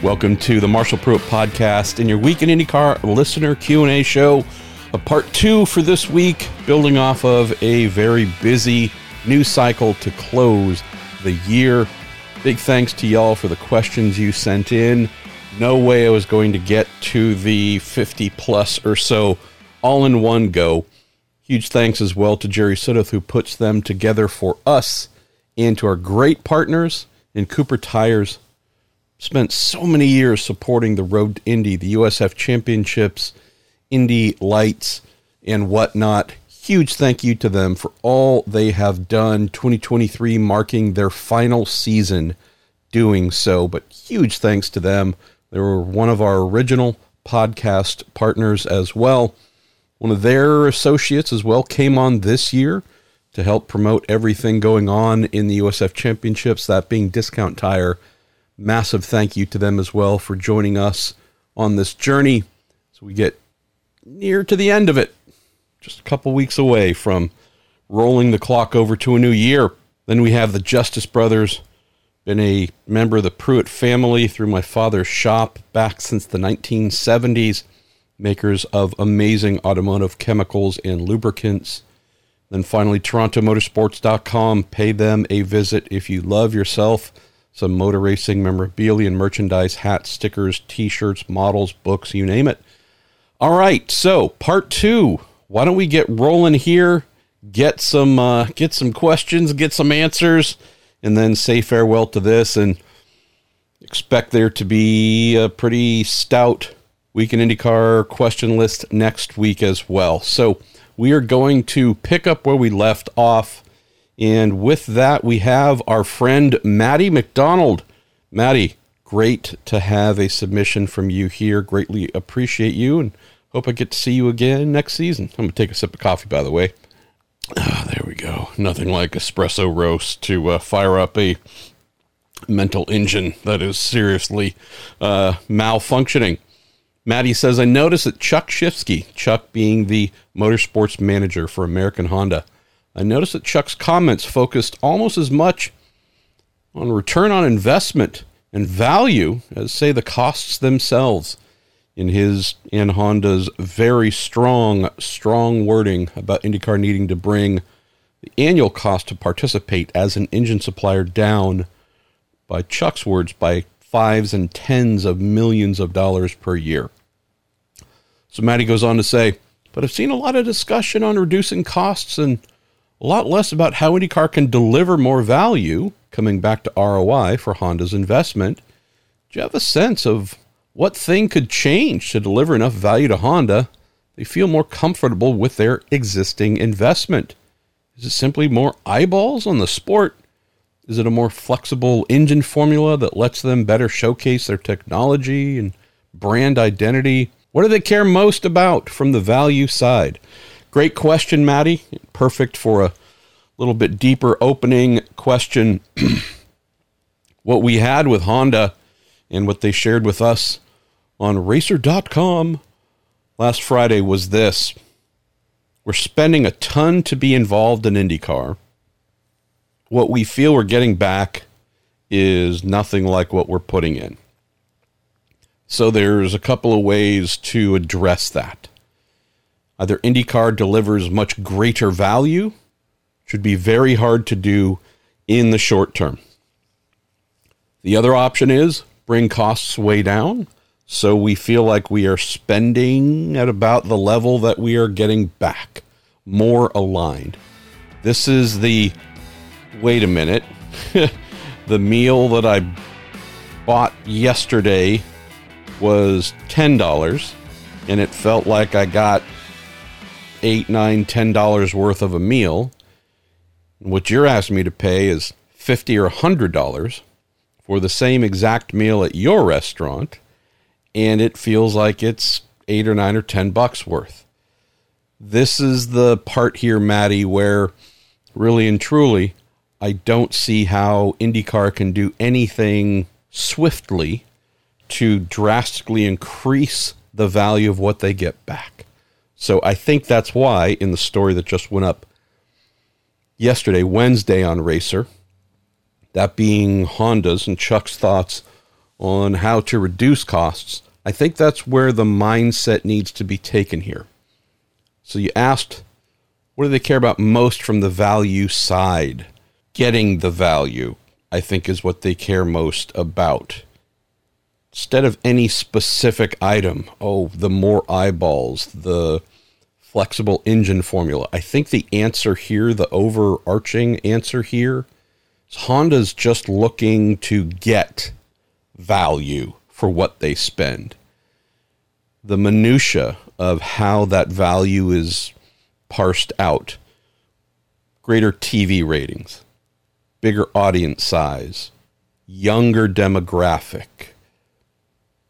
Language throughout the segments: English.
Welcome to the Marshall Pruett podcast and your Week In IndyCar listener Q&A show. A part two for this week, building off of a very busy news cycle to close the year. Big thanks to y'all for the questions you sent in. No way I was going to get to the 50 plus or so all in one go. Huge thanks as well to Jerry Sudduth who puts them together for us and to our great partners in Cooper Tires spent so many years supporting the Road to Indy, the USF Championships, Indy Lights, and whatnot. Huge thank you to them for all they have done. 2023 marking their final season doing so, but huge thanks to them. They were one of our original podcast partners as well. One of their associates as well came on this year to help promote everything going on in the USF Championships, that being Discount Tire massive thank you to them as well for joining us on this journey. So we get near to the end of it, just a couple weeks away from rolling the clock over to a new year. Then we have the Justice Brothers, been a member of the Pruett family through my father's shop back since the 1970s, makers of amazing automotive chemicals and lubricants. Then finally, TorontoMotorsports.com. Pay them a visit if you love yourself some motor racing memorabilia and merchandise, hats, stickers, t shirts, models, books, you name it. All right, so part two. Why don't we get rolling here? Get some uh, get some questions, get some answers, and then say farewell to this and expect there to be a pretty stout Week In IndyCar question list next week as well. So we are going to pick up where we left off and with that, we have our friend Maddie McDonald. Maddie, great to have a submission from you here. Greatly appreciate you and hope I get to see you again next season. I'm going to take a sip of coffee, by the way. Ah, there we go. Nothing like espresso roast to uh, fire up a mental engine that is seriously uh, malfunctioning. Maddie says, I noticed that Chuck Schifsky, Chuck being the motorsports manager for American Honda, I noticed that Chuck's comments focused almost as much on return on investment and value as, say, the costs themselves in his and Honda's very strong, strong wording about IndyCar needing to bring the annual cost to participate as an engine supplier down, by Chuck's words, by fives and tens of millions of dollars per year. So Maddie goes on to say, but I've seen a lot of discussion on reducing costs and a lot less about how IndyCar can deliver more value, coming back to ROI for Honda's investment. Do you have a sense of what thing could change to deliver enough value to Honda? They feel more comfortable with their existing investment. Is it simply more eyeballs on the sport? Is it a more flexible engine formula that lets them better showcase their technology and brand identity? What do they care most about from the value side? Great question, Maddie. Perfect for a little bit deeper opening question. what we had with Honda and what they shared with us on racer.com last Friday was this. We're spending a ton to be involved in IndyCar. What we feel we're getting back is nothing like what we're putting in. So there's a couple of ways to address that. Uh, Either IndyCar delivers much greater value, should be very hard to do in the short term. The other option is bring costs way down so we feel like we are spending at about the level that we are getting back, more aligned. This is the wait a minute. the meal that I bought yesterday was $10 and it felt like I got eight, nine, ten dollars worth of a meal. What you're asking me to pay is fifty or hundred dollars for the same exact meal at your restaurant, and it feels like it's eight or nine or ten bucks worth. This is the part here, Maddie, where really and truly, I don't see how IndyCar can do anything swiftly to drastically increase the value of what they get back. So I think that's why in the story that just went up yesterday, Wednesday on Racer, that being Honda's and Chuck's thoughts on how to reduce costs, I think that's where the mindset needs to be taken here. So you asked, what do they care about most from the value side? Getting the value, I think, is what they care most about. Instead of any specific item, oh, the more eyeballs, the flexible engine formula. I think the answer here, the overarching answer here, is Honda's just looking to get value for what they spend. The minutia of how that value is parsed out. Greater TV ratings, bigger audience size, younger demographic.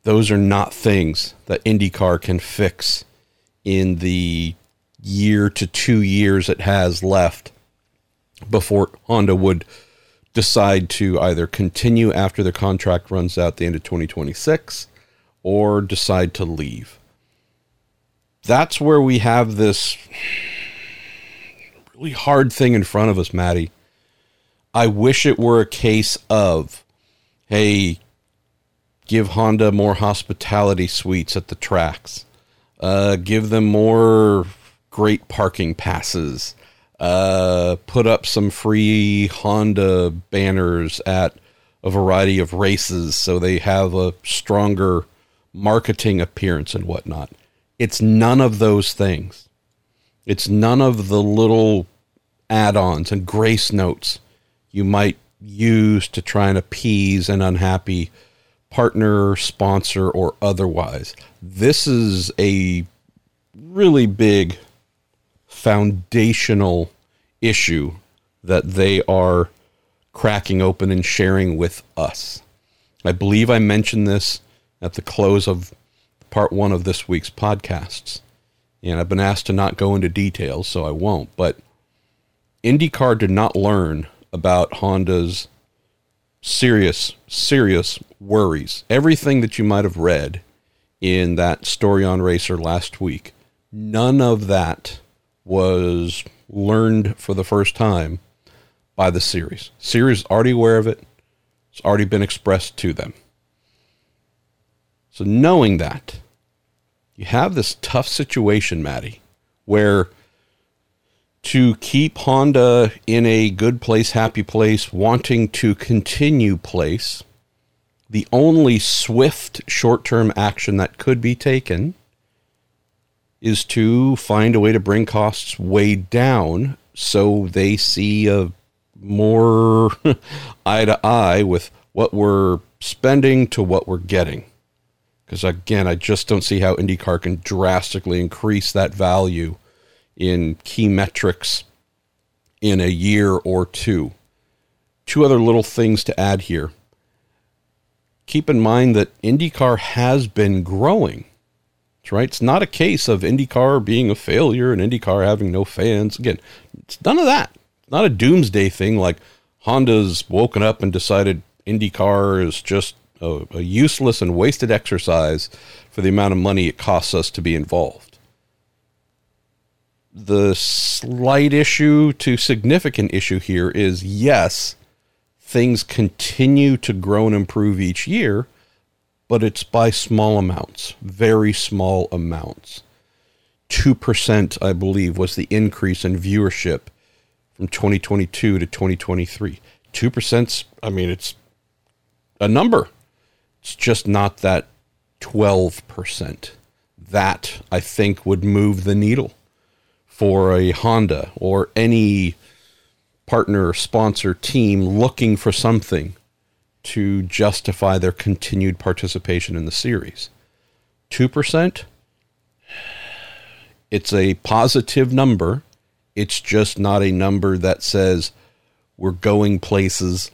Those are not things that IndyCar can fix in the year to two years it has left before Honda would decide to either continue after their contract runs out the end of 2026 or decide to leave. That's where we have this really hard thing in front of us, Maddie. I wish it were a case of, hey, give Honda more hospitality suites at the tracks uh, give them more great parking passes. Uh, put up some free Honda banners at a variety of races so they have a stronger marketing appearance and whatnot. It's none of those things. It's none of the little add ons and grace notes you might use to try and appease an unhappy partner, sponsor, or otherwise. This is a really big foundational issue that they are cracking open and sharing with us. I believe I mentioned this at the close of part one of this week's podcasts. And I've been asked to not go into details, so I won't. But IndyCar did not learn about Honda's serious, serious worries. Everything that you might have read in that story on Racer last week, none of that was learned for the first time by the series. Series already aware of it. It's already been expressed to them. So knowing that, you have this tough situation, Maddie, where to keep Honda in a good place, happy place, wanting to continue place, the only swift short term action that could be taken is to find a way to bring costs way down so they see a more eye to eye with what we're spending to what we're getting. Because again, I just don't see how IndyCar can drastically increase that value in key metrics in a year or two. Two other little things to add here. Keep in mind that IndyCar has been growing. Right. It's not a case of IndyCar being a failure and IndyCar having no fans. Again, it's none of that. It's not a doomsday thing like Honda's woken up and decided IndyCar is just a, a useless and wasted exercise for the amount of money it costs us to be involved the slight issue to significant issue here is yes, things continue to grow and improve each year, but it's by small amounts, very small amounts. 2%, I believe, was the increase in viewership from 2022 to 2023. 2%, I mean, it's a number. It's just not that 12%. That, I think, would move the needle for a Honda or any partner, sponsor, team looking for something to justify their continued participation in the series. 2%, it's a positive number. It's just not a number that says we're going places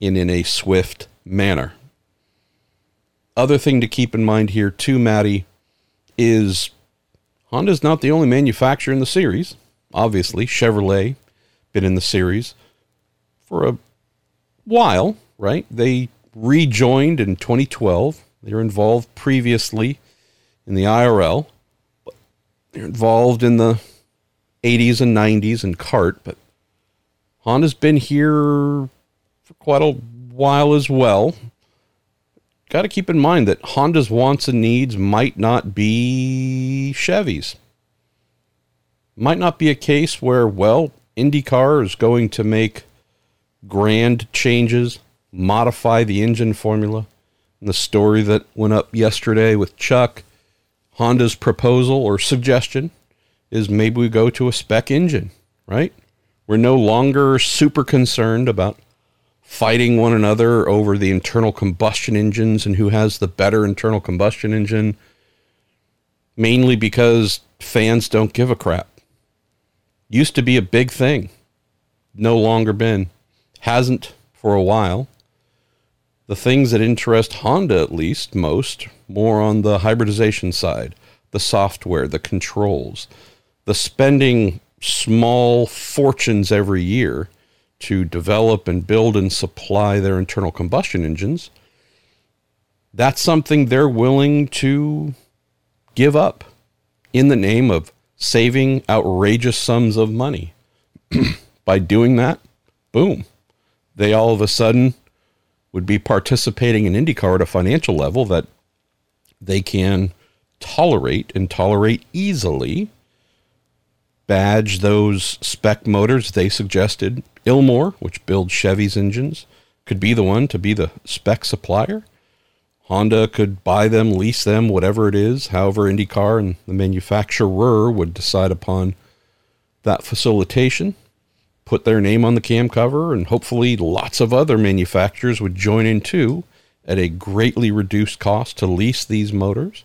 in, in a swift manner. Other thing to keep in mind here, too, Maddie, is Honda's not the only manufacturer in the series. Obviously, Chevrolet been in the series for a while, right? They rejoined in 2012. They were involved previously in the IRL. They're involved in the 80s and 90s in CART, but Honda's been here for quite a while as well. got to keep in mind that Honda's wants and needs might not be Chevy's. Might not be a case where, well, IndyCar is going to make grand changes, modify the engine formula. And the story that went up yesterday with Chuck, Honda's proposal or suggestion is maybe we go to a spec engine, right? We're no longer super concerned about fighting one another over the internal combustion engines and who has the better internal combustion engine, mainly because fans don't give a crap. Used to be a big thing, no longer been, hasn't for a while. The things that interest Honda, at least most, more on the hybridization side, the software, the controls, the spending small fortunes every year to develop and build and supply their internal combustion engines. That's something they're willing to give up in the name of saving outrageous sums of money. By doing that, boom, they all of a sudden would be participating in IndyCar at a financial level that they can tolerate and tolerate easily. Badge those spec motors they suggested. Ilmor, which builds Chevy's engines, could be the one to be the spec supplier. Honda could buy them, lease them, whatever it is, however IndyCar and the manufacturer would decide upon that facilitation, put their name on the cam cover, and hopefully lots of other manufacturers would join in too at a greatly reduced cost to lease these motors,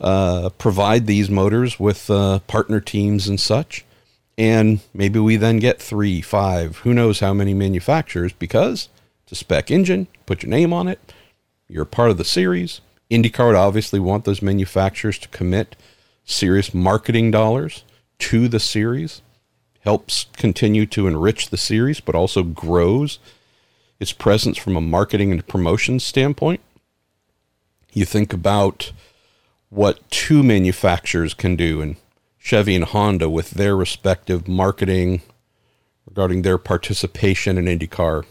uh, provide these motors with uh, partner teams and such. And maybe we then get three, five, who knows how many manufacturers because it's a spec engine, put your name on it you're part of the series. IndyCar would obviously want those manufacturers to commit serious marketing dollars to the series. Helps continue to enrich the series, but also grows its presence from a marketing and promotion standpoint. You think about what two manufacturers can do, and Chevy and Honda with their respective marketing regarding their participation in IndyCar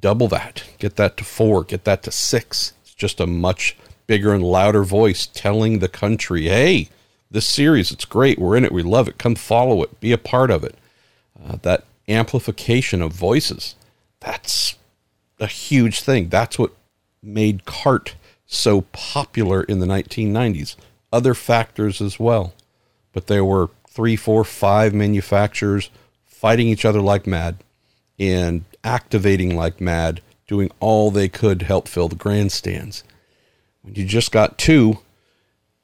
double that, get that to four, get that to six. It's just a much bigger and louder voice telling the country, hey, this series, it's great. We're in it. We love it. Come follow it. Be a part of it. Uh, that amplification of voices, that's a huge thing. That's what made CART so popular in the 1990s. Other factors as well. But there were three, four, five manufacturers fighting each other like mad and activating like mad, doing all they could to help fill the grandstands. When you just got two,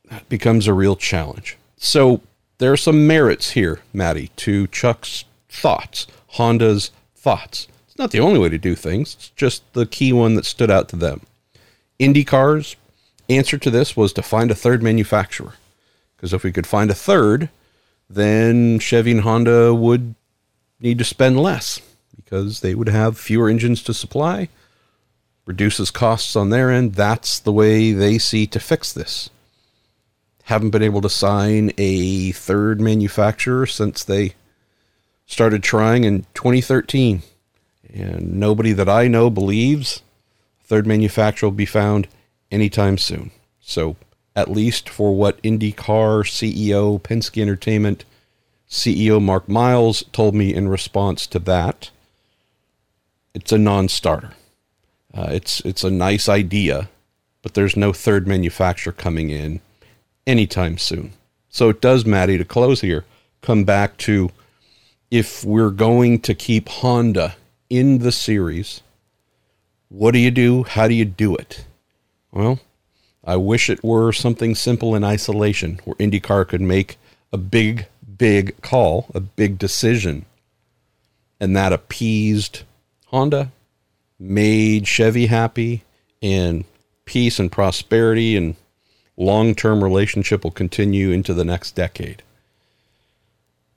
that becomes a real challenge. So there are some merits here, Maddie, to Chuck's thoughts, Honda's thoughts. It's not the only way to do things, it's just the key one that stood out to them. IndyCar's answer to this was to find a third manufacturer. Because if we could find a third, then Chevy and Honda would need to spend less because they would have fewer engines to supply, reduces costs on their end. That's the way they see to fix this. Haven't been able to sign a third manufacturer since they started trying in 2013. And nobody that I know believes third manufacturer will be found anytime soon. So, at least for what IndyCar CEO Penske Entertainment CEO Mark Miles told me in response to that, it's a non-starter. Uh, it's it's a nice idea, but there's no third manufacturer coming in anytime soon. So it does, Maddie, to close here, come back to if we're going to keep Honda in the series, what do you do? How do you do it? Well, I wish it were something simple in isolation where IndyCar could make a big, big call, a big decision, and that appeased Honda, made Chevy happy, and peace and prosperity and long term relationship will continue into the next decade.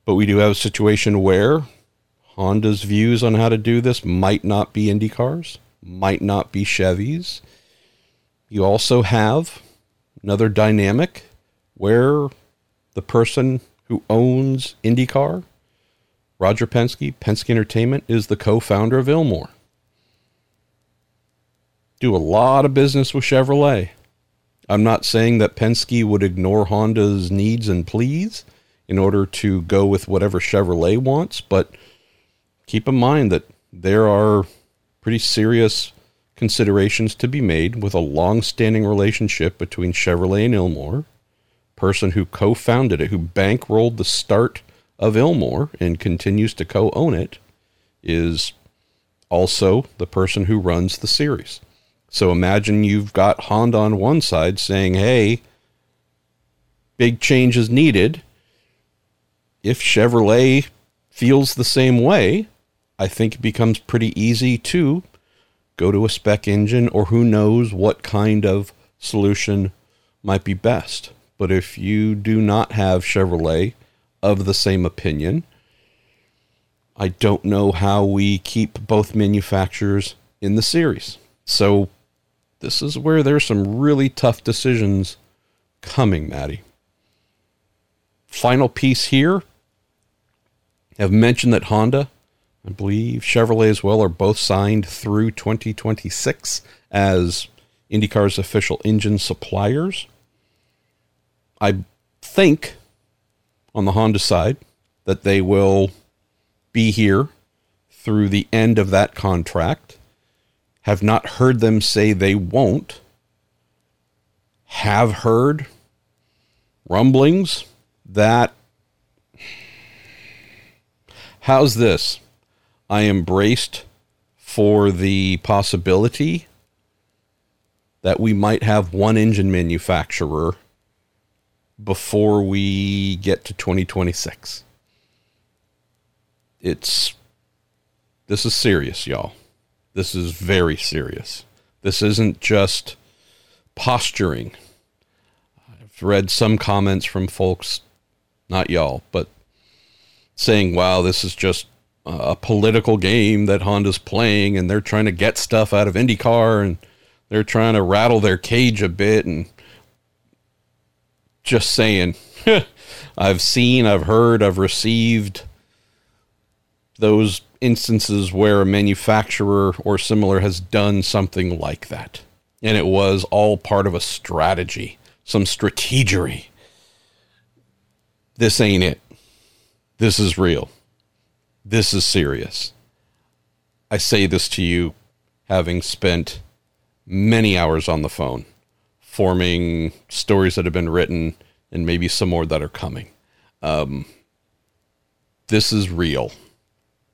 But we do have a situation where Honda's views on how to do this might not be Indy cars, might not be Chevys. You also have another dynamic where the person who owns IndyCar Roger Penske, Penske Entertainment, is the co founder of Ilmor. do a lot of business with Chevrolet. I'm not saying that Penske would ignore Honda's needs and pleas in order to go with whatever Chevrolet wants, but keep in mind that there are pretty serious considerations to be made with a long standing relationship between Chevrolet and Ilmor, person who co founded it, who bankrolled the start of Ilmor and continues to co own it, is also the person who runs the series. So imagine you've got Honda on one side saying, hey, big change is needed. If Chevrolet feels the same way, I think it becomes pretty easy to go to a spec engine or who knows what kind of solution might be best. But if you do not have Chevrolet of the same opinion, I don't know how we keep both manufacturers in the series. So this is where there's some really tough decisions coming, Maddie. Final piece here. I've mentioned that Honda I believe Chevrolet as well are both signed through 2026 as IndyCar's official engine suppliers. I think on the Honda side that they will be here through the end of that contract. Have not heard them say they won't. Have heard rumblings that. How's this? I embraced for the possibility that we might have one engine manufacturer before we get to 2026. It's this is serious, y'all. This is very serious. This isn't just posturing. I've read some comments from folks, not y'all, but saying, wow, this is just a political game that Honda's playing, and they're trying to get stuff out of IndyCar, and they're trying to rattle their cage a bit, and just saying, I've seen, I've heard, I've received those instances where a manufacturer or similar has done something like that. And it was all part of a strategy, some strategery. This ain't it. This is real. This is serious. I say this to you having spent many hours on the phone forming stories that have been written and maybe some more that are coming. Um, this is real.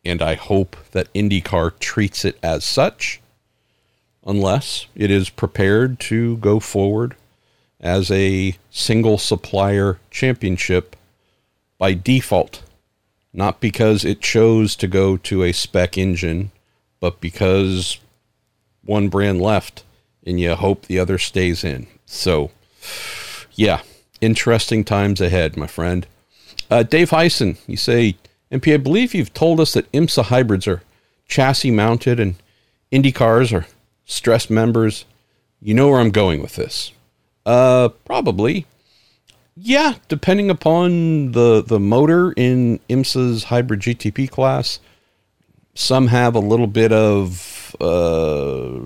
And I hope that IndyCar treats it as such, unless it is prepared to go forward as a single supplier championship by default not because it chose to go to a spec engine, but because one brand left and you hope the other stays in. So, yeah, interesting times ahead, my friend. Uh, Dave Heisen, you say, MP, I believe you've told us that IMSA hybrids are chassis mounted and Indy cars are stress members. You know where I'm going with this. Uh, probably. Yeah, depending upon the the motor in IMSA's hybrid GTP class, some have a little bit of uh,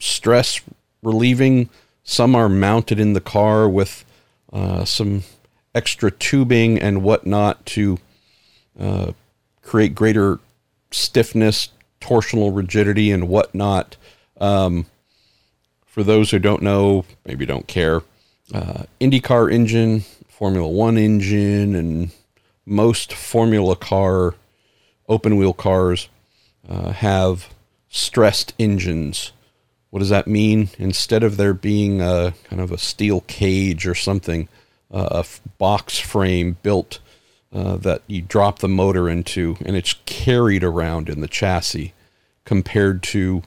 stress relieving. Some are mounted in the car with uh, some extra tubing and whatnot to uh, create greater stiffness, torsional rigidity, and whatnot. Um, for those who don't know, maybe don't care, uh, IndyCar engine, Formula One engine, and most Formula car open wheel cars uh, have stressed engines. What does that mean? Instead of there being a kind of a steel cage or something, uh, a f- box frame built uh, that you drop the motor into and it's carried around in the chassis, compared to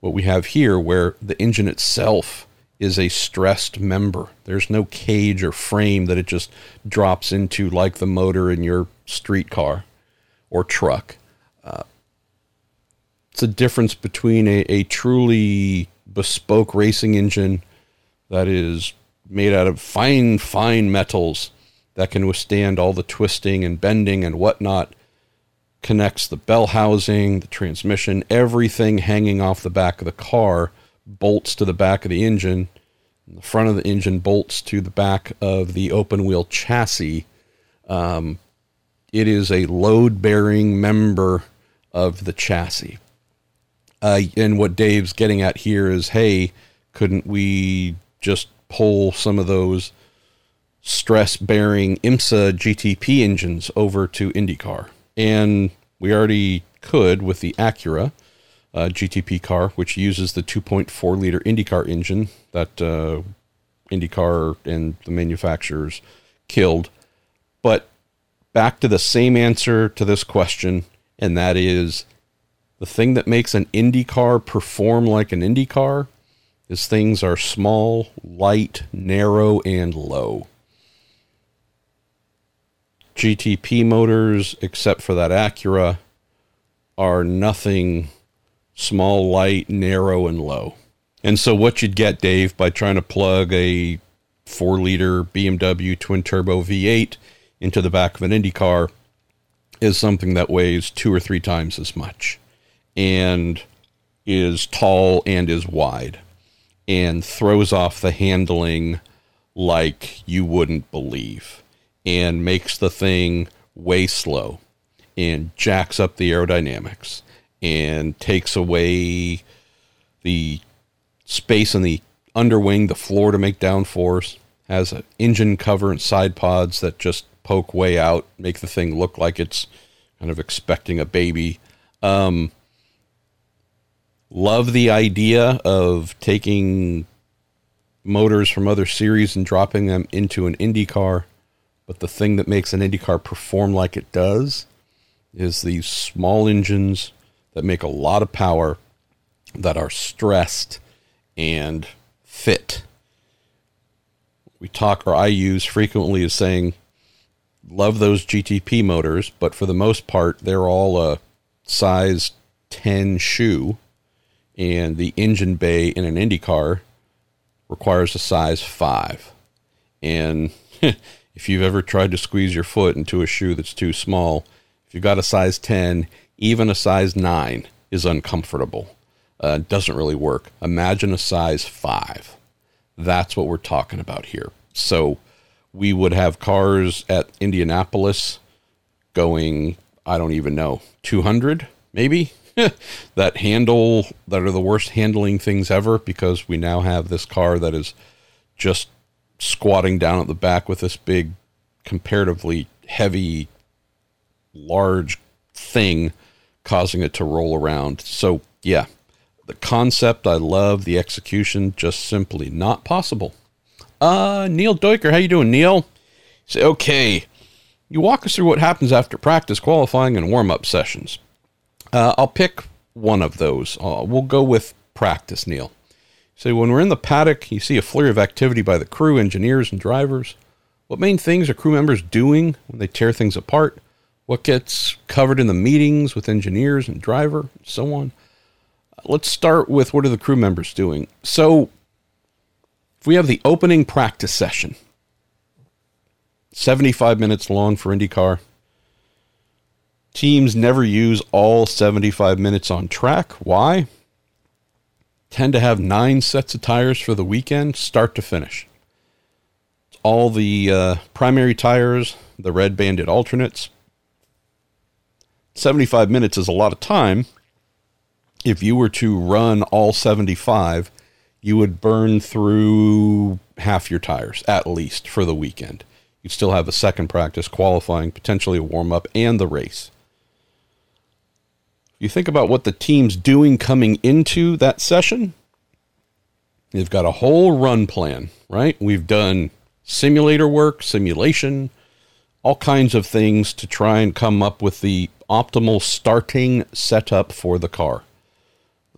what we have here, where the engine itself is a stressed member. There's no cage or frame that it just drops into like the motor in your street car or truck. Uh, it's a difference between a, a truly bespoke racing engine that is made out of fine, fine metals that can withstand all the twisting and bending and whatnot, connects the bell housing, the transmission, everything hanging off the back of the car bolts to the back of the engine, the front of the engine bolts to the back of the open wheel chassis. Um, it is a load bearing member of the chassis. Uh, and what Dave's getting at here is hey, couldn't we just pull some of those stress bearing IMSA GTP engines over to IndyCar? And we already could with the Acura uh, GTP car, which uses the 2.4 liter IndyCar engine that uh, IndyCar and the manufacturers killed. But back to the same answer to this question, and that is the thing that makes an Indy car perform like an Indy car is things are small, light, narrow, and low. GTP motors, except for that Acura, are nothing small, light, narrow, and low. And so, what you'd get, Dave, by trying to plug a four liter BMW twin turbo V8 into the back of an Indy car is something that weighs two or three times as much and is tall and is wide and throws off the handling like you wouldn't believe and makes the thing way slow and jacks up the aerodynamics and takes away the space in the underwing, the floor to make downforce, has an engine cover and side pods that just poke way out, make the thing look like it's kind of expecting a baby. Um, love the idea of taking motors from other series and dropping them into an Indy car. But the thing that makes an Indy car perform like it does is these small engines that make a lot of power that are stressed and fit. We talk, or I use frequently, is saying love those GTP motors, but for the most part, they're all a size 10 shoe, and the engine bay in an Indy car requires a size 5. And if you've ever tried to squeeze your foot into a shoe that's too small, if you've got a size 10, even a size 9 is uncomfortable. Uh, doesn't really work. Imagine a size 5. That's what we're talking about here. So, we would have cars at Indianapolis going, I don't even know, 200 maybe that handle that are the worst handling things ever because we now have this car that is just squatting down at the back with this big comparatively heavy large thing causing it to roll around. So, yeah, the concept I love, the execution just simply not possible. Uh, Neil Deuker, how you doing, Neil? Say, okay, you walk us through what happens after practice, qualifying, and warm-up sessions. Uh, I'll pick one of those. Uh, we'll go with practice, Neil. So when we're in the paddock, you see a flurry of activity by the crew, engineers, and drivers. What main things are crew members doing when they tear things apart? What gets covered in the meetings with engineers and driver, and so on? Let's start with what are the crew members doing? So if we have the opening practice session, 75 minutes long for IndyCar, teams never use all 75 minutes on track. Why? Tend to have nine sets of tires for the weekend, start to finish. All the uh, primary tires, the red banded alternates. 75 minutes is a lot of time. If you were to run all 75, you would burn through half your tires at least for the weekend. You'd still have a second practice, qualifying, potentially a warm up, and the race. You think about what the team's doing coming into that session. They've got a whole run plan, right? We've done simulator work, simulation, all kinds of things to try and come up with the optimal starting setup for the car.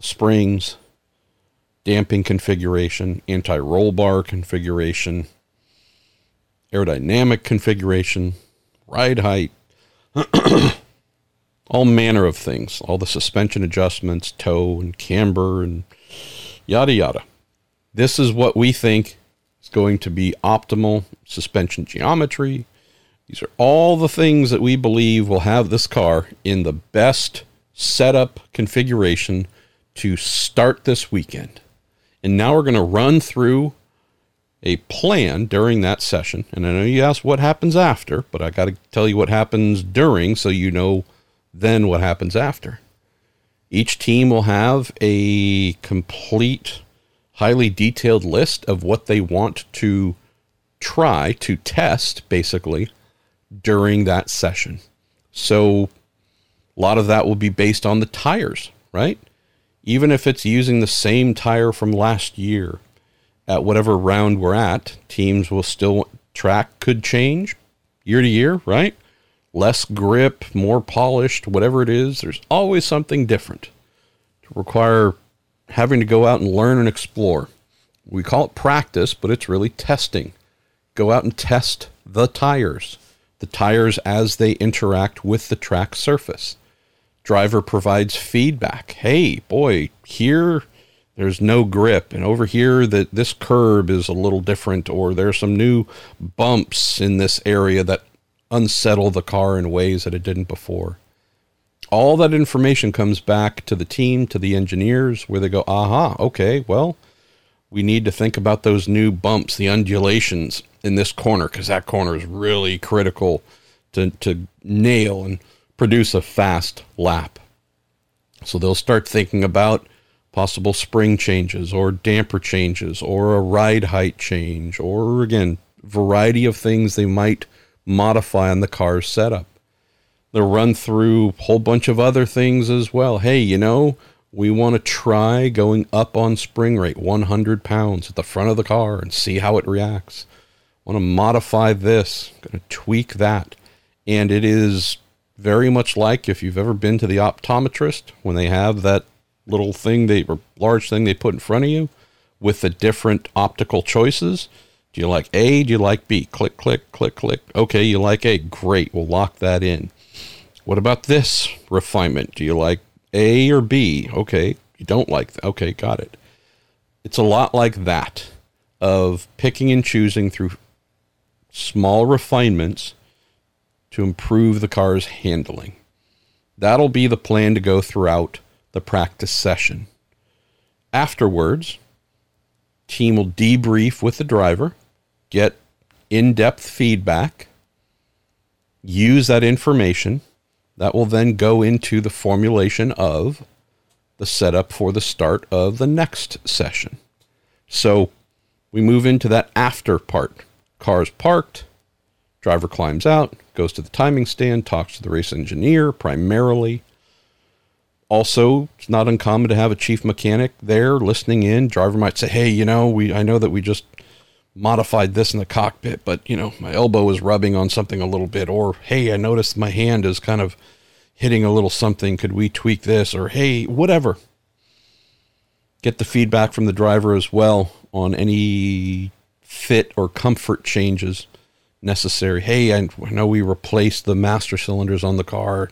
Springs, damping configuration, anti roll bar configuration, aerodynamic configuration, ride height, all manner of things, all the suspension adjustments, toe and camber, and yada yada. This is what we think is going to be optimal suspension geometry. These are all the things that we believe will have this car in the best setup configuration to start this weekend. And now we're going to run through a plan during that session. And I know you asked what happens after, but I got to tell you what happens during so you know then what happens after. Each team will have a complete, highly detailed list of what they want to try to test, basically, during that session. So a lot of that will be based on the tires, right? Even if it's using the same tire from last year at whatever round we're at, teams will still track could change year to year, right? Less grip, more polished, whatever it is, there's always something different to require having to go out and learn and explore. We call it practice, but it's really testing. Go out and test the tires, the tires as they interact with the track surface. Driver provides feedback. Hey, boy, here there's no grip and over here that this curb is a little different or there's some new bumps in this area that unsettle the car in ways that it didn't before. All that information comes back to the team to the engineers where they go aha okay well we need to think about those new bumps the undulations in this corner because that corner is really critical to, to nail and produce a fast lap. So they'll start thinking about possible spring changes or damper changes or a ride height change or again variety of things they might modify on the car's setup. They'll run through a whole bunch of other things as well. Hey you know we want to try going up on spring rate 100 pounds at the front of the car and see how it reacts. Want to modify this going to tweak that. And it is very much like if you've ever been to the optometrist when they have that little thing they or large thing they put in front of you with the different optical choices. Do you like A? Do you like B? Click, click, click, click. Okay, you like A. Great. We'll lock that in. What about this refinement? Do you like A or B? Okay, you don't like that. Okay, got it. It's a lot like that of picking and choosing through small refinements to improve the car's handling. That'll be the plan to go throughout the practice session. Afterwards, team will debrief with the driver, get in-depth feedback, use that information that will then go into the formulation of the setup for the start of the next session. So we move into that after part. Cars parked, driver climbs out, goes to the timing stand, talks to the race engineer primarily, also, it's not uncommon to have a chief mechanic there listening in. Driver might say, "Hey, you know, we I know that we just modified this in the cockpit, but you know, my elbow is rubbing on something a little bit or hey, I noticed my hand is kind of hitting a little something. Could we tweak this or hey, whatever." Get the feedback from the driver as well on any fit or comfort changes necessary. Hey, I know we replaced the master cylinders on the car,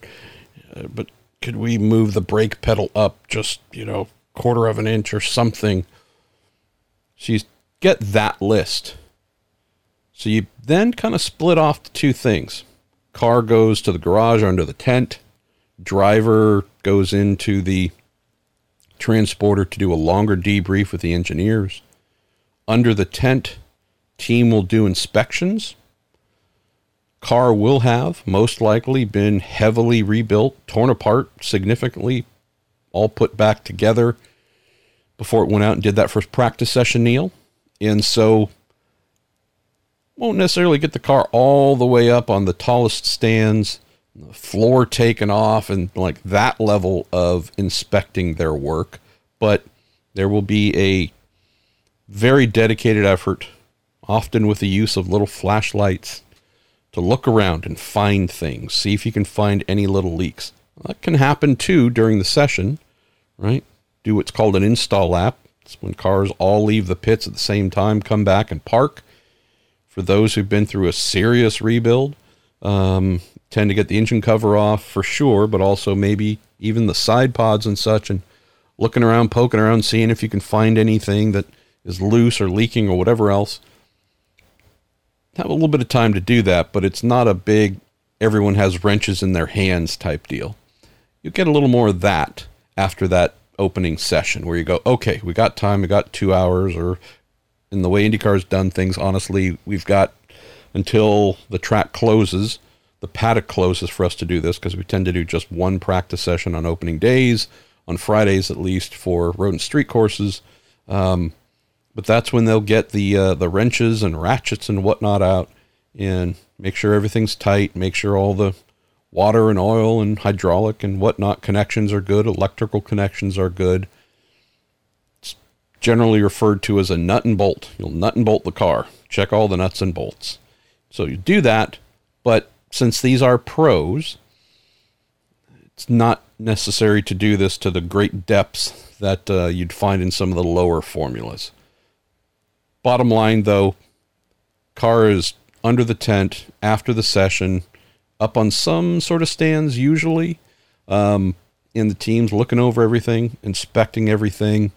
uh, but could we move the brake pedal up just, you know, quarter of an inch or something? So you get that list. So you then kind of split off the two things. Car goes to the garage under the tent. Driver goes into the transporter to do a longer debrief with the engineers. Under the tent, team will do inspections car will have most likely been heavily rebuilt, torn apart significantly, all put back together before it went out and did that first practice session, Neil. And so won't necessarily get the car all the way up on the tallest stands, the floor taken off, and like that level of inspecting their work. But there will be a very dedicated effort, often with the use of little flashlights to look around and find things, see if you can find any little leaks. That can happen too during the session, right? Do what's called an install lap. It's when cars all leave the pits at the same time, come back and park. For those who've been through a serious rebuild, um, tend to get the engine cover off for sure, but also maybe even the side pods and such, and looking around, poking around, seeing if you can find anything that is loose or leaking or whatever else have a little bit of time to do that, but it's not a big everyone has wrenches in their hands type deal. You get a little more of that after that opening session where you go, okay, we got time, we got two hours, or in the way IndyCar's done things, honestly, we've got until the track closes, the paddock closes for us to do this because we tend to do just one practice session on opening days, on Fridays at least for road and street courses. Um, but that's when they'll get the uh, the wrenches and ratchets and whatnot out and make sure everything's tight, make sure all the water and oil and hydraulic and whatnot connections are good, electrical connections are good. It's generally referred to as a nut and bolt. You'll nut and bolt the car, check all the nuts and bolts. So you do that, but since these are pros, it's not necessary to do this to the great depths that uh, you'd find in some of the lower formulas. Bottom line, though, car is under the tent after the session up on some sort of stands usually um, in the teams, looking over everything, inspecting everything.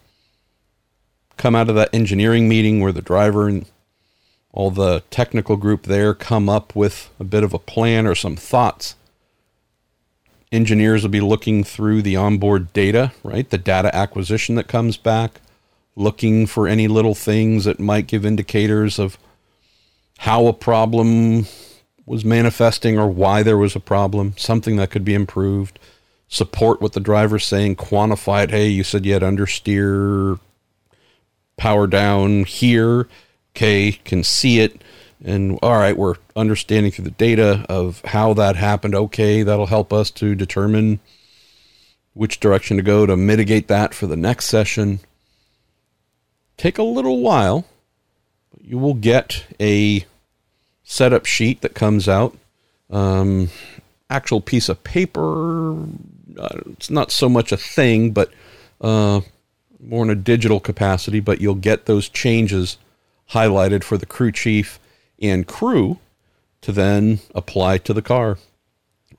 Come out of that engineering meeting where the driver and all the technical group there come up with a bit of a plan or some thoughts. Engineers will be looking through the onboard data, right? The data acquisition that comes back, looking for any little things that might give indicators of how a problem was manifesting or why there was a problem, something that could be improved, support what the driver's saying, quantify it. Hey, you said you had understeer, power down here. Okay, can see it. And all right, we're understanding through the data of how that happened. Okay, that'll help us to determine which direction to go to mitigate that for the next session. Take a little while, but you will get a setup sheet that comes out. Um, actual piece of paper. Uh, it's not so much a thing, but uh, more in a digital capacity. But you'll get those changes highlighted for the crew chief and crew to then apply to the car.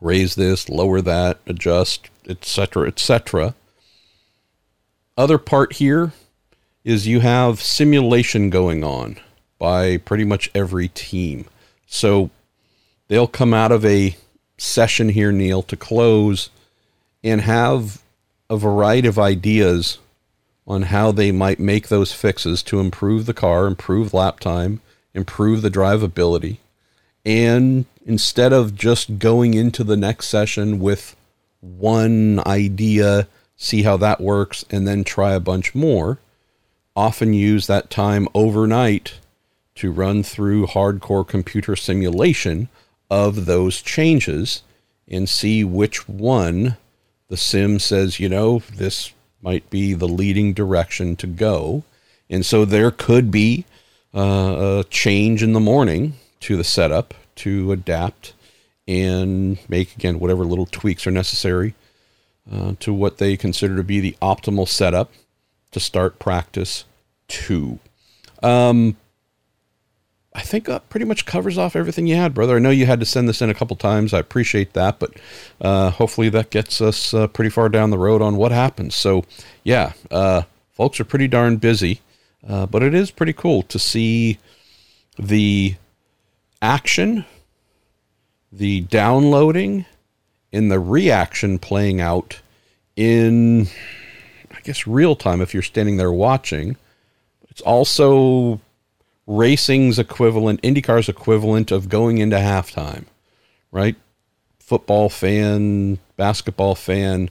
Raise this, lower that, adjust, etc., etc. Other part here is you have simulation going on by pretty much every team. So they'll come out of a session here, Neil, to close and have a variety of ideas on how they might make those fixes to improve the car, improve lap time, improve the drivability. And instead of just going into the next session with one idea, see how that works, and then try a bunch more, often use that time overnight to run through hardcore computer simulation of those changes and see which one the sim says, you know, this might be the leading direction to go. And so there could be uh, a change in the morning to the setup to adapt and make, again, whatever little tweaks are necessary uh, to what they consider to be the optimal setup to start practice two. Um, I think that pretty much covers off everything you had, brother. I know you had to send this in a couple times. I appreciate that, but uh, hopefully that gets us uh, pretty far down the road on what happens. So, yeah, uh, folks are pretty darn busy, uh, but it is pretty cool to see the action, the downloading, and the reaction playing out in, I guess, real time if you're standing there watching. It's also racing's equivalent, IndyCar's equivalent of going into halftime, right? Football fan, basketball fan,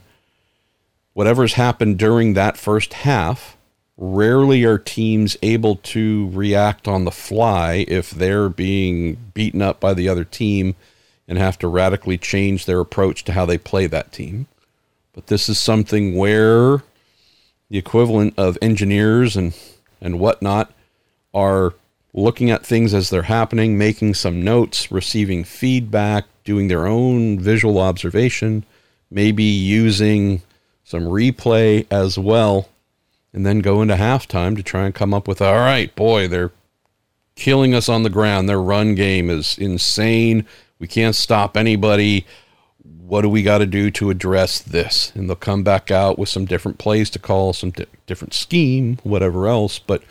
whatever's happened during that first half, rarely are teams able to react on the fly if they're being beaten up by the other team and have to radically change their approach to how they play that team. But this is something where the equivalent of engineers and, and whatnot are looking at things as they're happening, making some notes, receiving feedback, doing their own visual observation, maybe using some replay as well, and then go into halftime to try and come up with all right, boy, they're killing us on the ground. Their run game is insane. We can't stop anybody. What do we got to do to address this? And they'll come back out with some different plays to call, some di- different scheme, whatever else. But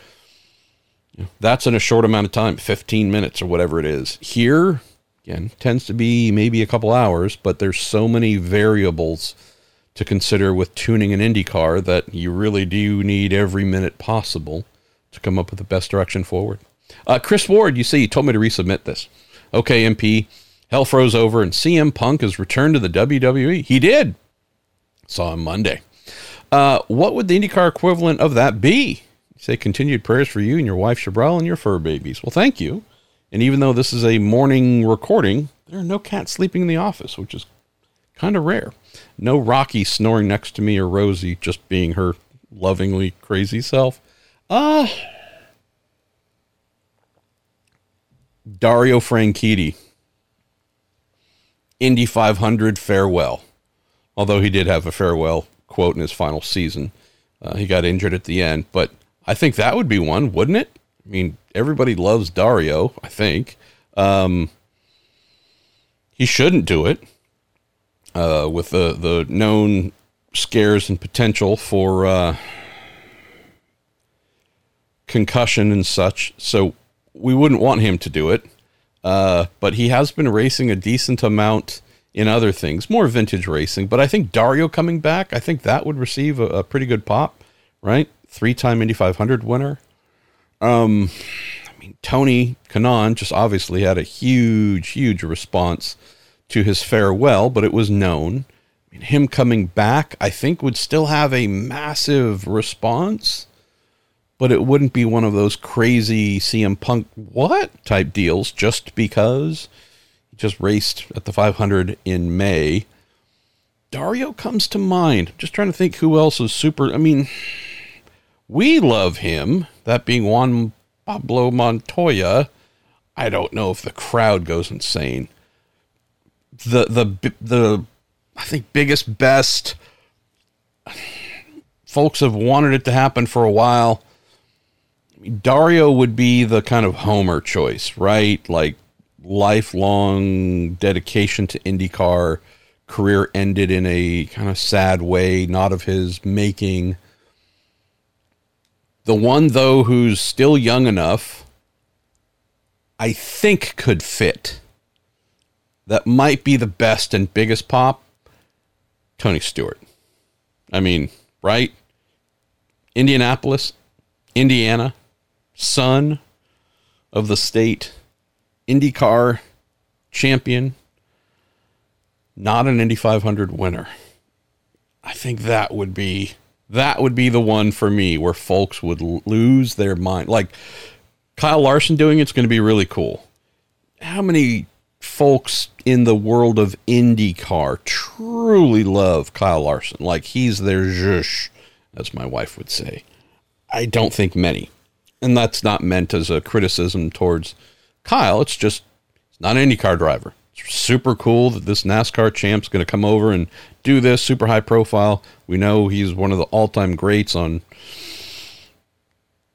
that's in a short amount of time, 15 minutes or whatever it is. Here, again, tends to be maybe a couple hours, but there's so many variables to consider with tuning an Indy car that you really do need every minute possible to come up with the best direction forward. Uh, Chris Ward, you see, you told me to resubmit this. Okay, MP, hell froze over and CM Punk has returned to the WWE. He did. Saw him Monday. Uh, what would the IndyCar equivalent of that be? Say continued prayers for you and your wife Chabrel and your fur babies. Well, thank you. And even though this is a morning recording, there are no cats sleeping in the office, which is kind of rare. No Rocky snoring next to me or Rosie just being her lovingly crazy self. Ah. Uh, Dario Franchitti. Indy 500 farewell. Although he did have a farewell quote in his final season. Uh, he got injured at the end, but I think that would be one, wouldn't it? I mean, everybody loves Dario, I think. Um, he shouldn't do it uh, with the, the known scares and potential for uh, concussion and such. So we wouldn't want him to do it. Uh, but he has been racing a decent amount in other things, more vintage racing. But I think Dario coming back, I think that would receive a, a pretty good pop, right? Three time Indy 500 winner. Um, I mean, Tony Kanaan just obviously had a huge, huge response to his farewell, but it was known. I mean, him coming back, I think, would still have a massive response, but it wouldn't be one of those crazy CM Punk what type deals just because he just raced at the 500 in May. Dario comes to mind. Just trying to think who else is super. I mean, we love him, that being Juan Pablo Montoya. I don't know if the crowd goes insane the the the I think biggest best folks have wanted it to happen for a while. Dario would be the kind of homer choice, right? Like lifelong dedication to IndyCar, career ended in a kind of sad way, not of his making. The one though who's still young enough I think could fit that might be the best and biggest pop, Tony Stewart. I mean, right? Indianapolis, Indiana, son of the state, IndyCar champion, not an Indy 500 winner. I think that would be that would be the one for me where folks would lose their mind. Like Kyle Larson doing it's going to be really cool. How many folks in the world of IndyCar truly love Kyle Larson. Like he's their zhush, as my wife would say. I don't think many. And that's not meant as a criticism towards Kyle. It's just it's not an IndyCar driver. Super cool that this NASCAR champ's going to come over and do this super high profile. We know he's one of the all time greats on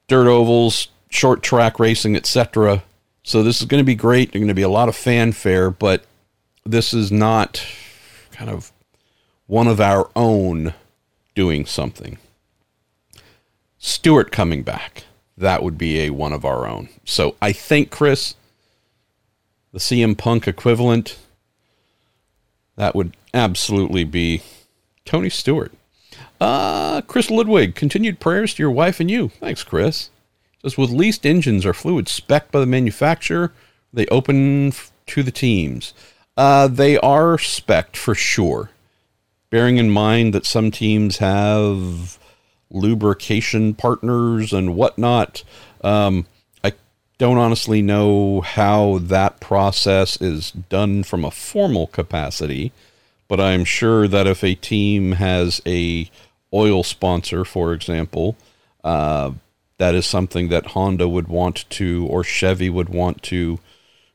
dirt ovals, short track racing, etc. So this is going to be great. There's going to be a lot of fanfare, but this is not kind of one of our own doing something. Stewart coming back. That would be a one of our own. So I think, Chris, the CM Punk equivalent, that would absolutely be Tony Stewart. Uh, Chris Ludwig, continued prayers to your wife and you. Thanks, Chris. Says with leased engines or fluids spec by the manufacturer, they open f- to the teams. Uh, they are spec for sure. Bearing in mind that some teams have lubrication partners and whatnot. Um, don't honestly know how that process is done from a formal capacity, but I'm sure that if a team has a oil sponsor, for example, uh, that is something that Honda would want to or Chevy would want to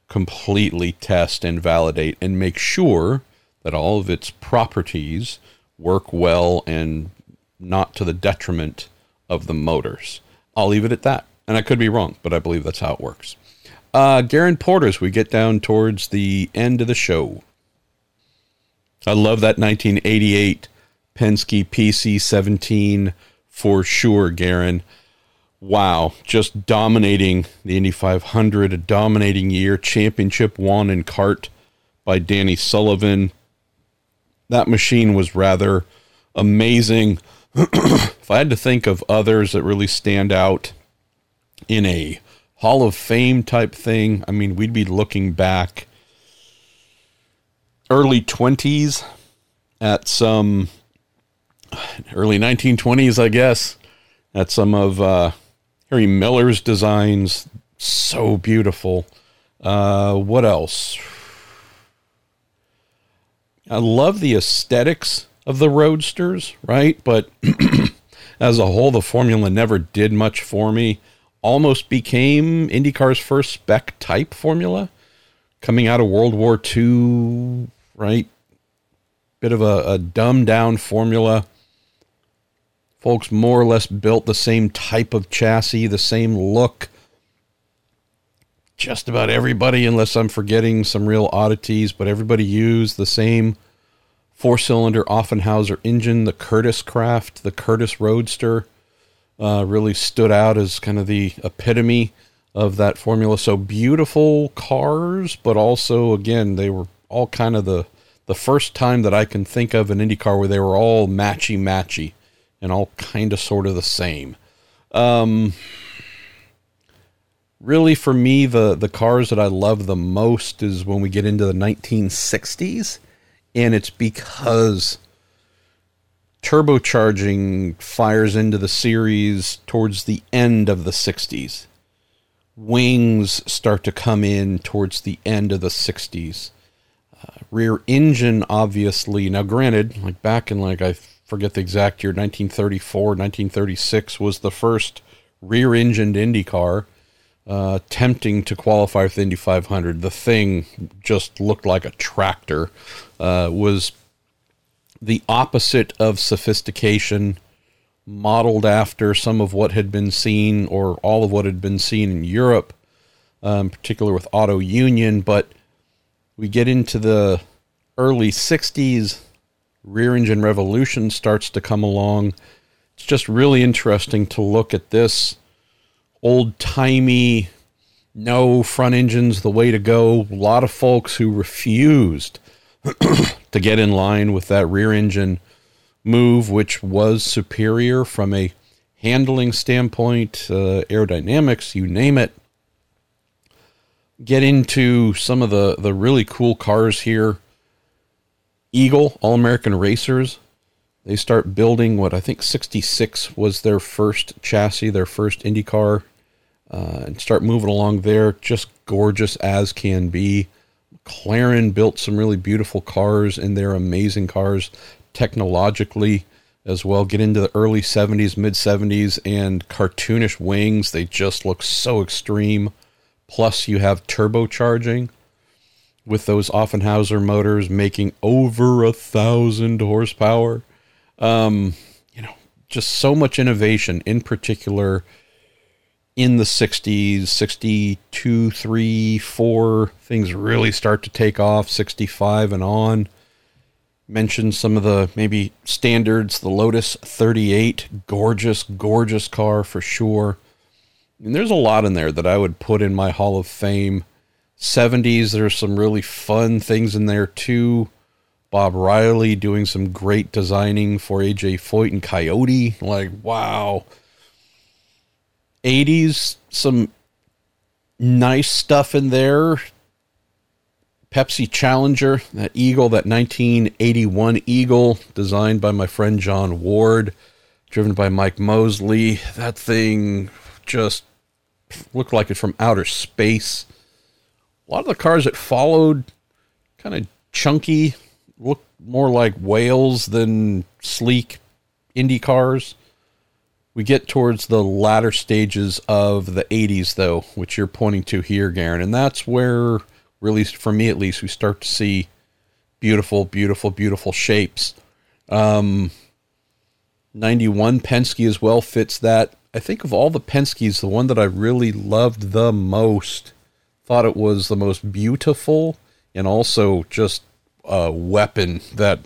completely test and validate and make sure that all of its properties work well and not to the detriment of the motors. I'll leave it at that. And I could be wrong, but I believe that's how it works. Uh, Garen Porters, we get down towards the end of the show. I love that 1988 Penske PC 17 for sure, Garen wow, just dominating the Indy 500, a dominating year, championship won in CART by Danny Sullivan. That machine was rather amazing. if I had to think of others that really stand out in a Hall of Fame type thing, I mean, we'd be looking back early 20s at some early 1920s, I guess, at some of uh, Harry Miller's designs. So beautiful. Uh, what else? I love the aesthetics of the Roadsters, right? But as a whole, the formula never did much for me. Almost became IndyCar's first spec type formula coming out of World War II, right? Bit of a, a dumbed down formula. Folks more or less built the same type of chassis, the same look. Just about everybody, unless I'm forgetting some real oddities, but everybody used the same four cylinder Offenhauser engine, the Kurtis Kraft, the Kurtis Roadster. Uh, really stood out as kind of the epitome of that formula. So beautiful cars, but also again they were all kind of the the first time that I can think of an IndyCar where they were all matchy matchy and all kind of sort of the same. Um, really, for me, the the cars that I love the most is when we get into the 1960s and it's because turbocharging fires into the series towards the end of the 60s. Wings start to come in towards the end of the 60s. Uh, rear engine, obviously. Now, granted, like back in like I forget the exact year, 1934, 1936 was the first rear-engined Indy car uh, attempting to qualify for the Indy 500. The thing just looked like a tractor. Uh, was the opposite of sophistication, modeled after some of what had been seen or all of what had been seen in Europe, um, particularly with Auto Union. But we get into the early 60s, rear engine revolution starts to come along. It's just really interesting to look at this old timey, no front engine's the way to go. A lot of folks who refused to get in line with that rear engine move, which was superior from a handling standpoint, uh, aerodynamics, you name it. Get into some of the, the really cool cars here. Eagle, All American Racers, they start building what I think 66 was their first chassis, their first IndyCar, uh, and start moving along there. Just gorgeous as can be. McLaren built some really beautiful cars, and they're amazing cars technologically as well. Get into the early 70s, mid 70s, and cartoonish wings. They just look so extreme. Plus, you have turbocharging with those Offenhauser motors making over a thousand horsepower. Um, you know, just so much innovation, in particular in the 60s, 62, 3, 4, things really start to take off, 65 and on. Mentioned some of the maybe standards, the Lotus 38, gorgeous, gorgeous car for sure. And there's a lot in there that I would put in my Hall of Fame. 70s, there's some really fun things in there too. Bob Riley doing some great designing for AJ Foyt and Coyote. Like, wow. 80s, some nice stuff in there. Pepsi Challenger, that Eagle, that 1981 Eagle, designed by my friend John Ward, driven by Mike Mosley. That thing just looked like it from outer space. A lot of the cars that followed, kind of chunky, looked more like whales than sleek Indy cars. We get towards the latter stages of the 80s, though, which you're pointing to here, Garen. And that's where, really, for me at least, we start to see beautiful, beautiful, beautiful shapes. Um, 91 Penske as well fits that. I think of all the Penskes, the one that I really loved the most, thought it was the most beautiful and also just a weapon that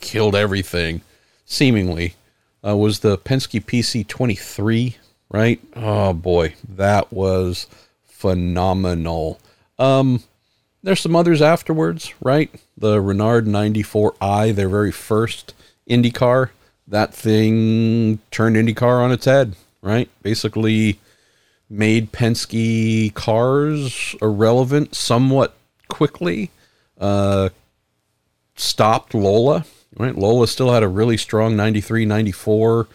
killed everything, seemingly uh, was the Penske PC23, right? Oh boy, that was phenomenal. Um, there's some others afterwards, right? The Reynard 94i, their very first Indy car. that thing turned IndyCar on its head, right? Basically made Penske cars irrelevant somewhat quickly. Uh, stopped Lola, right? Lola still had a really strong 93, 94.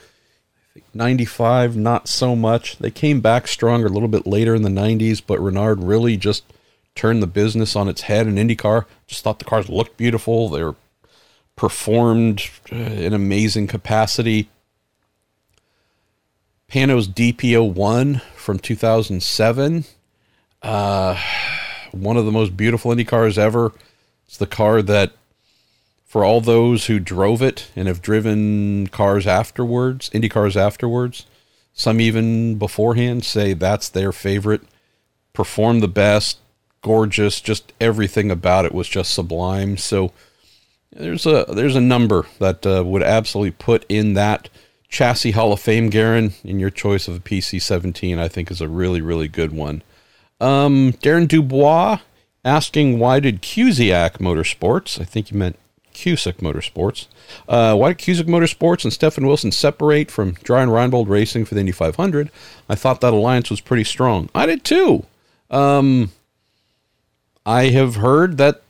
95, not so much. They came back stronger a little bit later in the 90s, but Reynard really just turned the business on its head in IndyCar. Just thought the cars looked beautiful. They were performed uh, in amazing capacity. Panoz DP01 from 2007. Uh, one of the most beautiful Indy cars ever. It's the car that, for all those who drove it and have driven cars afterwards, Indy cars afterwards, some even beforehand say that's their favorite. Performed the best, gorgeous, just everything about it was just sublime. So there's a there's a number that uh, would absolutely put in that chassis Hall of Fame, Garen. In your choice of a PC17, I think is a really really good one. Um, Darren Dubois asking why did Cusick Motorsports? I think you meant Cusick Motorsports. Uh, why did Cusick Motorsports and Stefan Wilson separate from Dreyer Reinbold Racing for the Indy 500? I thought that alliance was pretty strong. I did too. Um, I have heard that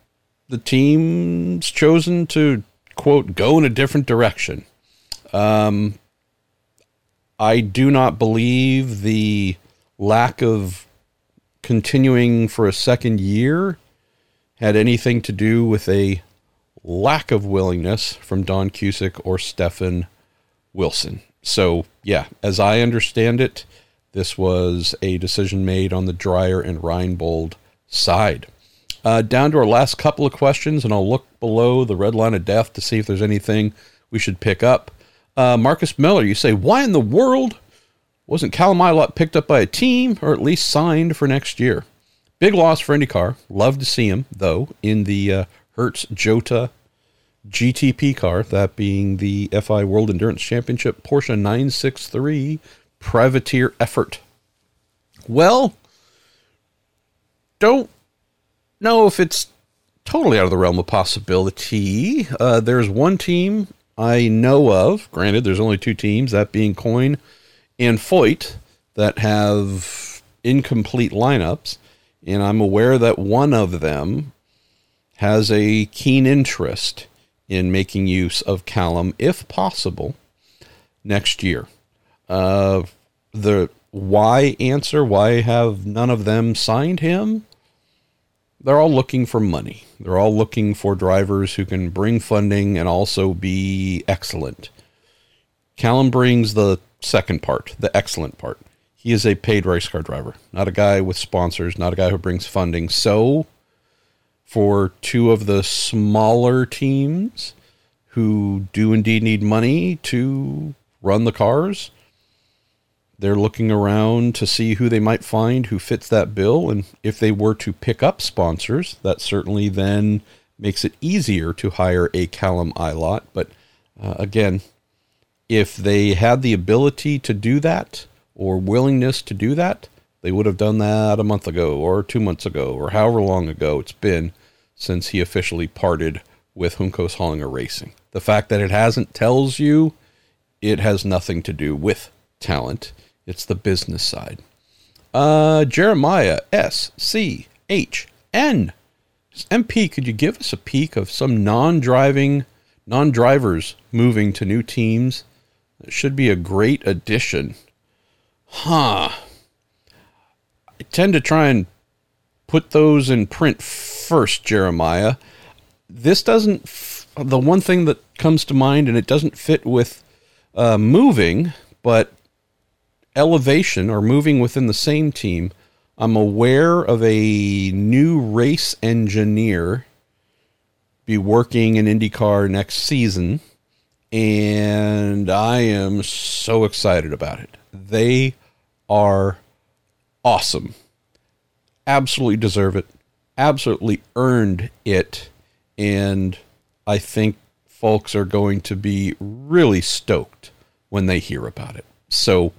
the team's chosen to quote go in a different direction. Um, I do not believe the lack of continuing for a second year had anything to do with a lack of willingness from Don Cusick or Stefan Wilson. So, yeah, as I understand it, this was a decision made on the Dreyer and Reinbold side. Uh, down to our last couple of questions, and I'll look below the red line of death to see if there's anything we should pick up. Uh, Marcus Miller, you say, why in the world wasn't Callum picked up by a team or at least signed for next year? Big loss for IndyCar. Love to see him, though, in the uh, Hertz Jota GTP car, that being the FIA World Endurance Championship Porsche 963 privateer effort. Well, don't know if it's totally out of the realm of possibility. Uh, there's one team I know of. Granted, there's only two teams, that being Coyne and Foyt, that have incomplete lineups. And I'm aware that one of them has a keen interest in making use of Callum, if possible, next year. Uh, the why answer, why have none of them signed him? they're all looking for money. They're all looking for drivers who can bring funding and also be excellent. Callum brings the second part, the excellent part. He is a paid race car driver, not a guy with sponsors, not a guy who brings funding. So, for two of the smaller teams who do indeed need money to run the cars, they're looking around to see who they might find who fits that bill. And if they were to pick up sponsors, that certainly then makes it easier to hire a Callum Ilott. But uh, again, if they had the ability to do that or willingness to do that, they would have done that a month ago or two months ago or however long ago it's been since he officially parted with Juncos Hollinger Racing. The fact that it hasn't tells you it has nothing to do with talent. It's the business side. Uh, Jeremiah S C H N MP. Could you give us a peek of some non-driving, non-drivers moving to new teams? It should be a great addition. Huh. I tend to try and put those in print first, Jeremiah. This doesn't. F- the one thing that comes to mind, and it doesn't fit with uh, moving, but elevation or moving within the same team, I'm aware of a new race engineer be working in IndyCar next season, and I am so excited about it. They are awesome. Absolutely deserve it. Absolutely earned it. And I think folks are going to be really stoked when they hear about it. So,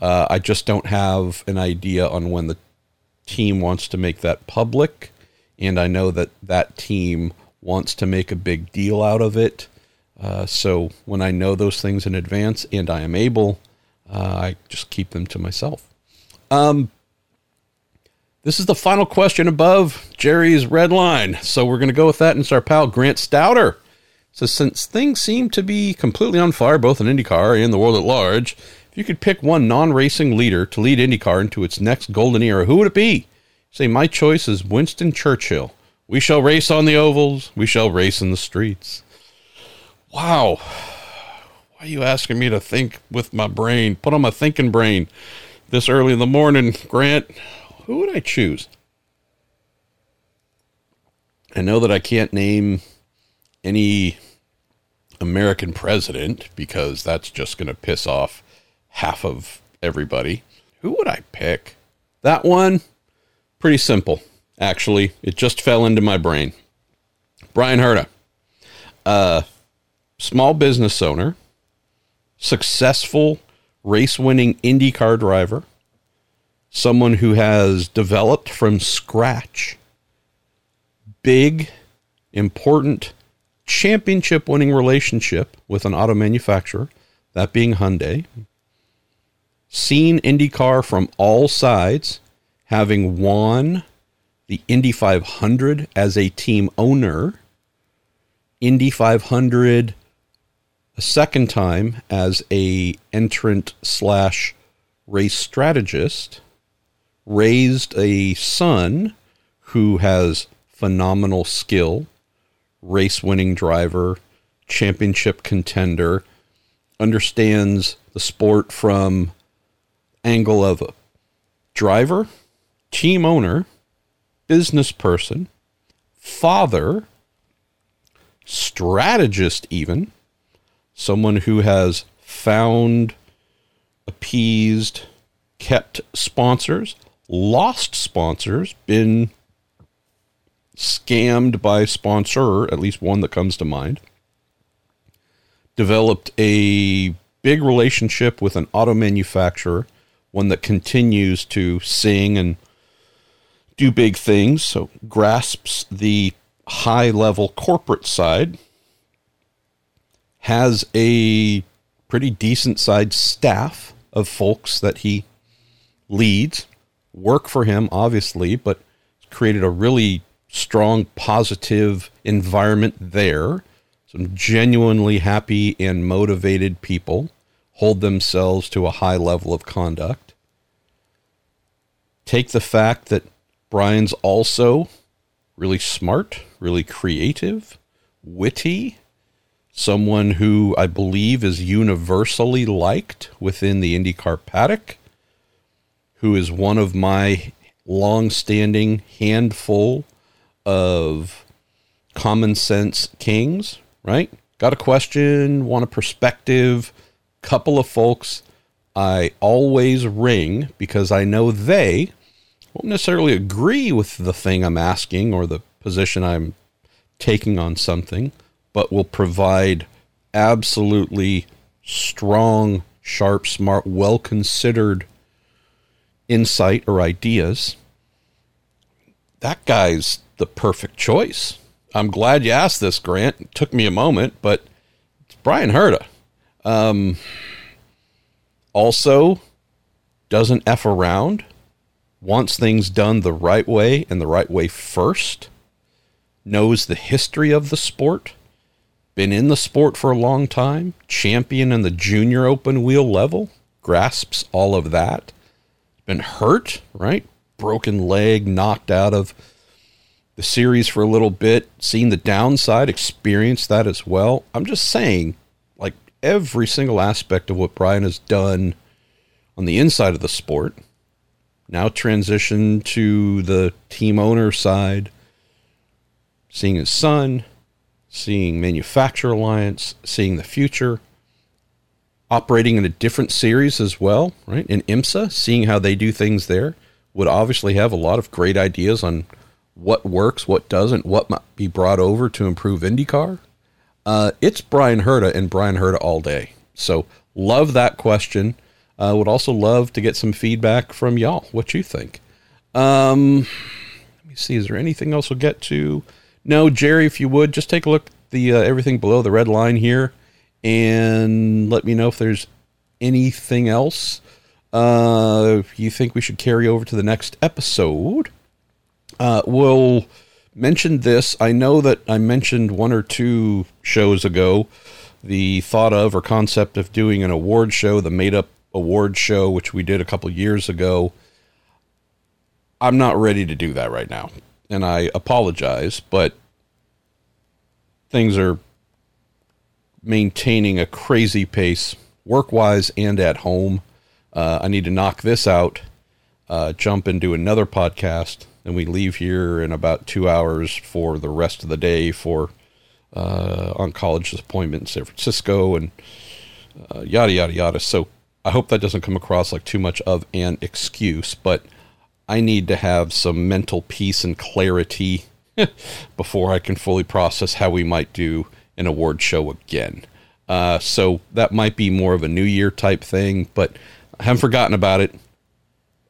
uh, I just don't have an idea on when the team wants to make that public, and I know that that team wants to make a big deal out of it. Uh, so when I know those things in advance and I am able, uh, I just keep them to myself. Um, this is the final question above Jerry's red line. So we're going to go with that. And it's our pal Grant Stouter. So since things seem to be completely on fire, both in IndyCar and the world at large, if you could pick one non-racing leader to lead IndyCar into its next golden era, who would it be? Say my choice is Winston Churchill. We shall race on the ovals. We shall race in the streets. Wow. Why are you asking me to think with my brain? Put on my thinking brain this early in the morning, Grant. Who would I choose? I know that I can't name any American president because that's just going to piss off half of everybody. Who would I pick? That one, pretty simple, actually. It just fell into my brain. Bryan Herta, a small business owner, successful race winning IndyCar driver, someone who has developed from scratch big, important, championship winning relationship with an auto manufacturer, that being Hyundai. Seen IndyCar from all sides, having won the Indy 500 as a team owner, Indy 500 a second time as a entrant slash race strategist, raised a son who has phenomenal skill, race winning driver, championship contender, understands the sport from angle of a driver, team owner, business person, father, strategist even, someone who has found, appeased, kept sponsors, lost sponsors, been scammed by sponsor, at least one that comes to mind, developed a big relationship with an auto manufacturer, one that continues to sing and do big things, so grasps the high level corporate side, has a pretty decent sized staff of folks that he leads, work for him, obviously, but created a really strong, positive environment there. Some genuinely happy and motivated people hold themselves to a high level of conduct. Take the fact that Bryan's also really smart, really creative, witty, someone who I believe is universally liked within the IndyCar paddock, who is one of my long standing handful of common sense kings, right? Got a question, want a perspective, couple of folks I always ring because I know they won't necessarily agree with the thing I'm asking or the position I'm taking on something, but will provide absolutely strong, sharp, smart, well considered insight or ideas. That guy's the perfect choice. I'm glad you asked this, Grant. It took me a moment, but it's Bryan Herta. Um, also, doesn't F around, wants things done the right way and the right way first, knows the history of the sport, been in the sport for a long time, champion in the junior open wheel level, grasps all of that, been hurt, right? Broken leg, knocked out of the series for a little bit, seen the downside, experienced that as well. I'm just saying, like every single aspect of what Bryan has done on the inside of the sport, now transition to the team owner side, seeing his son, seeing manufacturer alliance, seeing the future, operating in a different series as well, right? In IMSA, seeing how they do things there, would obviously have a lot of great ideas on what works, what doesn't, what might be brought over to improve IndyCar. Uh, it's Bryan Herta and Bryan Herta all day. So love that question. Uh, would also love to get some feedback from y'all. What you think? Um, let me see. Is there anything else we'll get to? No, Jerry, if you would just take a look at the uh, everything below the red line here, and let me know if there's anything else uh, you think we should carry over to the next episode. Uh, we'll mention this. I know that I mentioned one or two shows ago the thought of or concept of doing an award show, the made up award show, which we did a couple years ago. I'm not ready to do that right now. And I apologize, but things are maintaining a crazy pace work wise and at home. Uh, I need to knock this out, uh, jump into another podcast, and we leave here in about two hours for the rest of the day for uh, oncologist appointment in San Francisco and uh, yada yada yada. So I hope that doesn't come across like too much of an excuse, but I need to have some mental peace and clarity before I can fully process how we might do an award show again. Uh, so that might be more of a New Year type thing, but I haven't forgotten about it.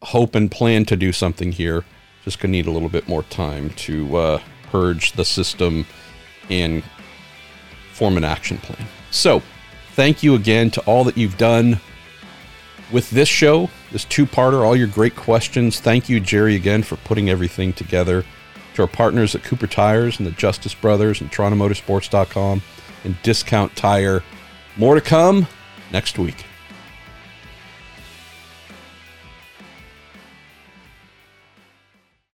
Hope and plan to do something here. Just gonna need a little bit more time to uh, purge the system and form an action plan. So, thank you again to all that you've done with this show, this two parter, all your great questions. Thank you, Jerry, again for putting everything together. To our partners at Cooper Tires and the Justice Brothers and TorontoMotorsports.com and Discount Tire. More to come next week.